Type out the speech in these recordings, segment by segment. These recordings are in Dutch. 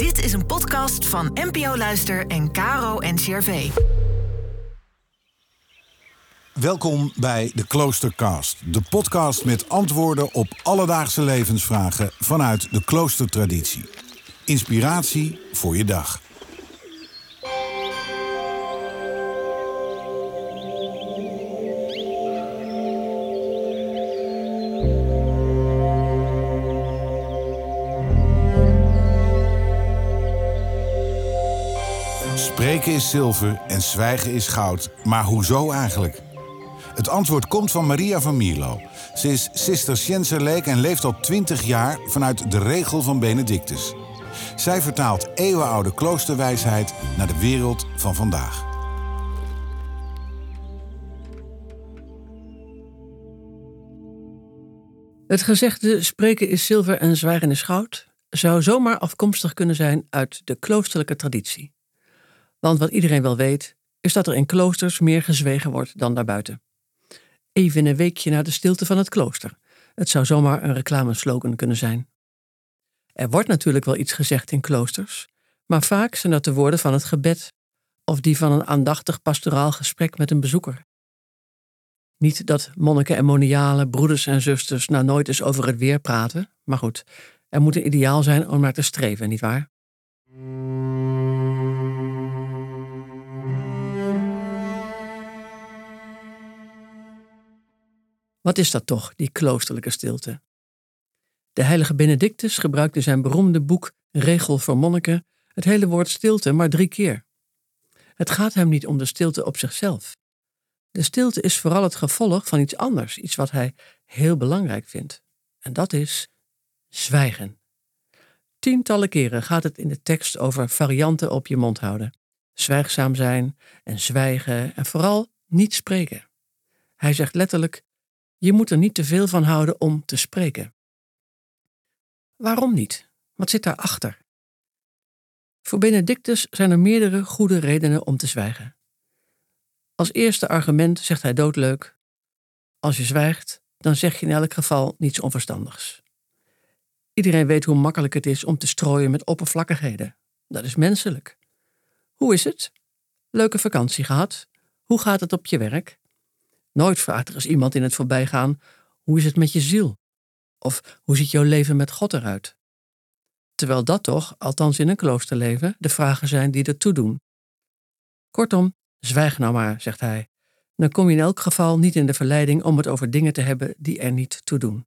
Dit is een podcast van NPO Luister en Caro NCRV. Welkom bij de Kloostercast, de podcast met antwoorden op alledaagse levensvragen vanuit de kloostertraditie. Inspiratie voor je dag. Spreken is zilver en zwijgen is goud. Maar hoezo eigenlijk? Het antwoord komt van Maria van Mierlo. Ze is Cisterciënserleek en leeft al twintig jaar vanuit de regel van Benedictus. Zij vertaalt eeuwenoude kloosterwijsheid naar de wereld van vandaag. Het gezegde spreken is zilver en zwijgen is goud zou zomaar afkomstig kunnen zijn uit de kloosterlijke traditie. Want wat iedereen wel weet, is dat er in kloosters meer gezwegen wordt dan daarbuiten. Even een weekje naar de stilte van het klooster. Het zou zomaar een reclameslogan kunnen zijn. Er wordt natuurlijk wel iets gezegd in kloosters, maar vaak zijn dat de woorden van het gebed of die van een aandachtig pastoraal gesprek met een bezoeker. Niet dat monniken en monialen, broeders en zusters nou nooit eens over het weer praten, maar goed, er moet een ideaal zijn om naar te streven, nietwaar? Wat is dat toch, die kloosterlijke stilte? De heilige Benedictus gebruikte zijn beroemde boek Regel voor monniken het hele woord stilte maar drie keer. Het gaat hem niet om de stilte op zichzelf. De stilte is vooral het gevolg van iets anders, iets wat hij heel belangrijk vindt. En dat is zwijgen. Tientallen keren gaat het in de tekst over varianten op je mond houden. Zwijgzaam zijn en zwijgen en vooral niet spreken. Hij zegt letterlijk: je moet er niet te veel van houden om te spreken. Waarom niet? Wat zit daarachter? Voor Benedictus zijn er meerdere goede redenen om te zwijgen. Als eerste argument zegt hij doodleuk: Als je zwijgt, dan zeg je in elk geval niets onverstandigs. Iedereen weet hoe makkelijk het is om te strooien met oppervlakkigheden. Dat is menselijk. Hoe is het? Leuke vakantie gehad? Hoe gaat het op je werk? Nooit vraagt er eens iemand in het voorbijgaan: hoe is het met je ziel? Of hoe ziet jouw leven met God eruit? Terwijl dat toch, althans in een kloosterleven, de vragen zijn die ertoe doen. Kortom, zwijg nou maar, zegt hij. Dan kom je in elk geval niet in de verleiding om het over dingen te hebben die er niet toe doen.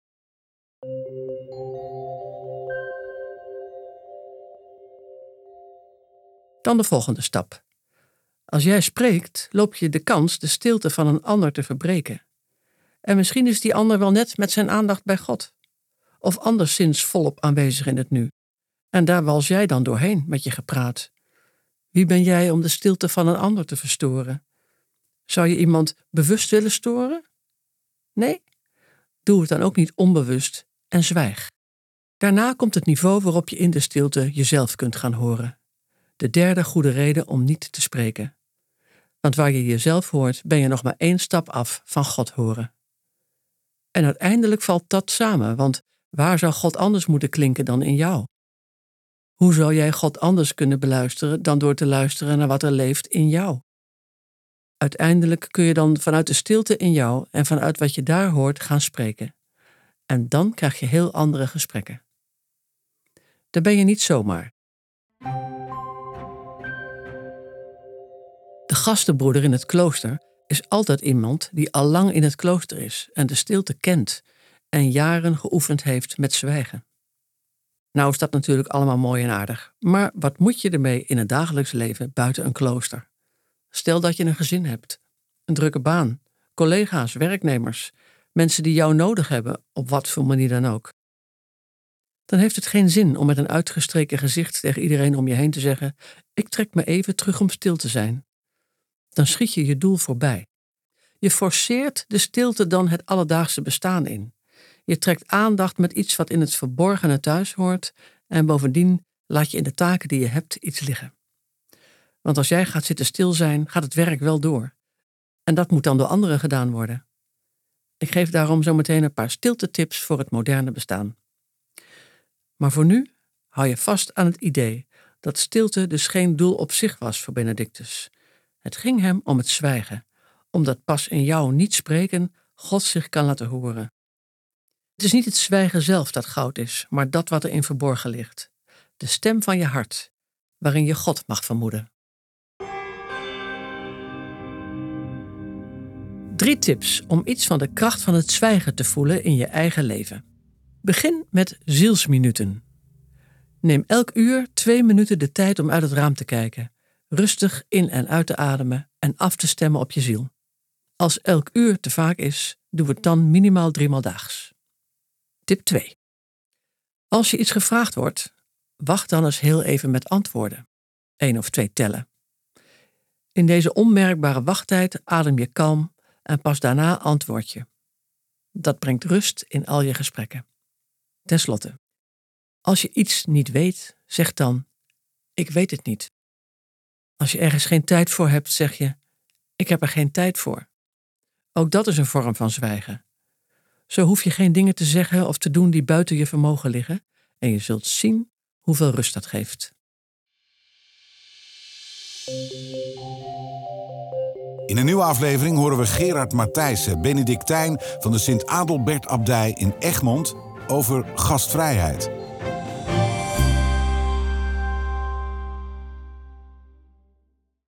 Dan de volgende stap. Als jij spreekt, loop je de kans de stilte van een ander te verbreken. En misschien is die ander wel net met zijn aandacht bij God. Of anderszins volop aanwezig in het nu. En daar wals jij dan doorheen met je gepraat. Wie ben jij om de stilte van een ander te verstoren? Zou je iemand bewust willen storen? Nee? Doe het dan ook niet onbewust en zwijg. Daarna komt het niveau waarop je in de stilte jezelf kunt gaan horen. De derde goede reden om niet te spreken. Want waar je jezelf hoort, ben je nog maar één stap af van God horen. En uiteindelijk valt dat samen, want waar zou God anders moeten klinken dan in jou? Hoe zou jij God anders kunnen beluisteren dan door te luisteren naar wat er leeft in jou? Uiteindelijk kun je dan vanuit de stilte in jou en vanuit wat je daar hoort gaan spreken. En dan krijg je heel andere gesprekken. Daar ben je niet zomaar. De gastenbroeder in het klooster is altijd iemand die al lang in het klooster is en de stilte kent en jaren geoefend heeft met zwijgen. Nou is dat natuurlijk allemaal mooi en aardig, maar wat moet je ermee in het dagelijks leven buiten een klooster? Stel dat je een gezin hebt, een drukke baan, collega's, werknemers, mensen die jou nodig hebben, op wat voor manier dan ook. Dan heeft het geen zin om met een uitgestreken gezicht tegen iedereen om je heen te zeggen: Ik trek me even terug om stil te zijn dan schiet je je doel voorbij. Je forceert de stilte dan het alledaagse bestaan in. Je trekt aandacht met iets wat in het verborgene thuis hoort en bovendien laat je in de taken die je hebt iets liggen. Want als jij gaat zitten stil zijn, gaat het werk wel door. En dat moet dan door anderen gedaan worden. Ik geef daarom zo meteen een paar stilte-tips voor het moderne bestaan. Maar voor nu, hou je vast aan het idee dat stilte dus geen doel op zich was voor Benedictus. Het ging hem om het zwijgen, omdat pas in jou niet spreken God zich kan laten horen. Het is niet het zwijgen zelf dat goud is, maar dat wat erin verborgen ligt. De stem van je hart, waarin je God mag vermoeden. Drie tips om iets van de kracht van het zwijgen te voelen in je eigen leven. Begin met zielsminuten. Neem elk uur twee minuten de tijd om uit het raam te kijken, rustig in en uit te ademen en af te stemmen op je ziel. Als elk uur te vaak is, doe het dan minimaal driemaal daags. Tip 2. Als je iets gevraagd wordt, wacht dan eens heel even met antwoorden. Eén of twee tellen. In deze onmerkbare wachttijd adem je kalm en pas daarna antwoord je. Dat brengt rust in al je gesprekken. Ten slotte, als je iets niet weet, zeg dan: Ik weet het niet. Als je ergens geen tijd voor hebt, zeg je: Ik heb er geen tijd voor. Ook dat is een vorm van zwijgen. Zo hoef je geen dingen te zeggen of te doen die buiten je vermogen liggen, en je zult zien hoeveel rust dat geeft. In een nieuwe aflevering horen we Gerard Matthijssen, Benedictijn van de Sint-Adelbert-abdij in Egmond, over gastvrijheid.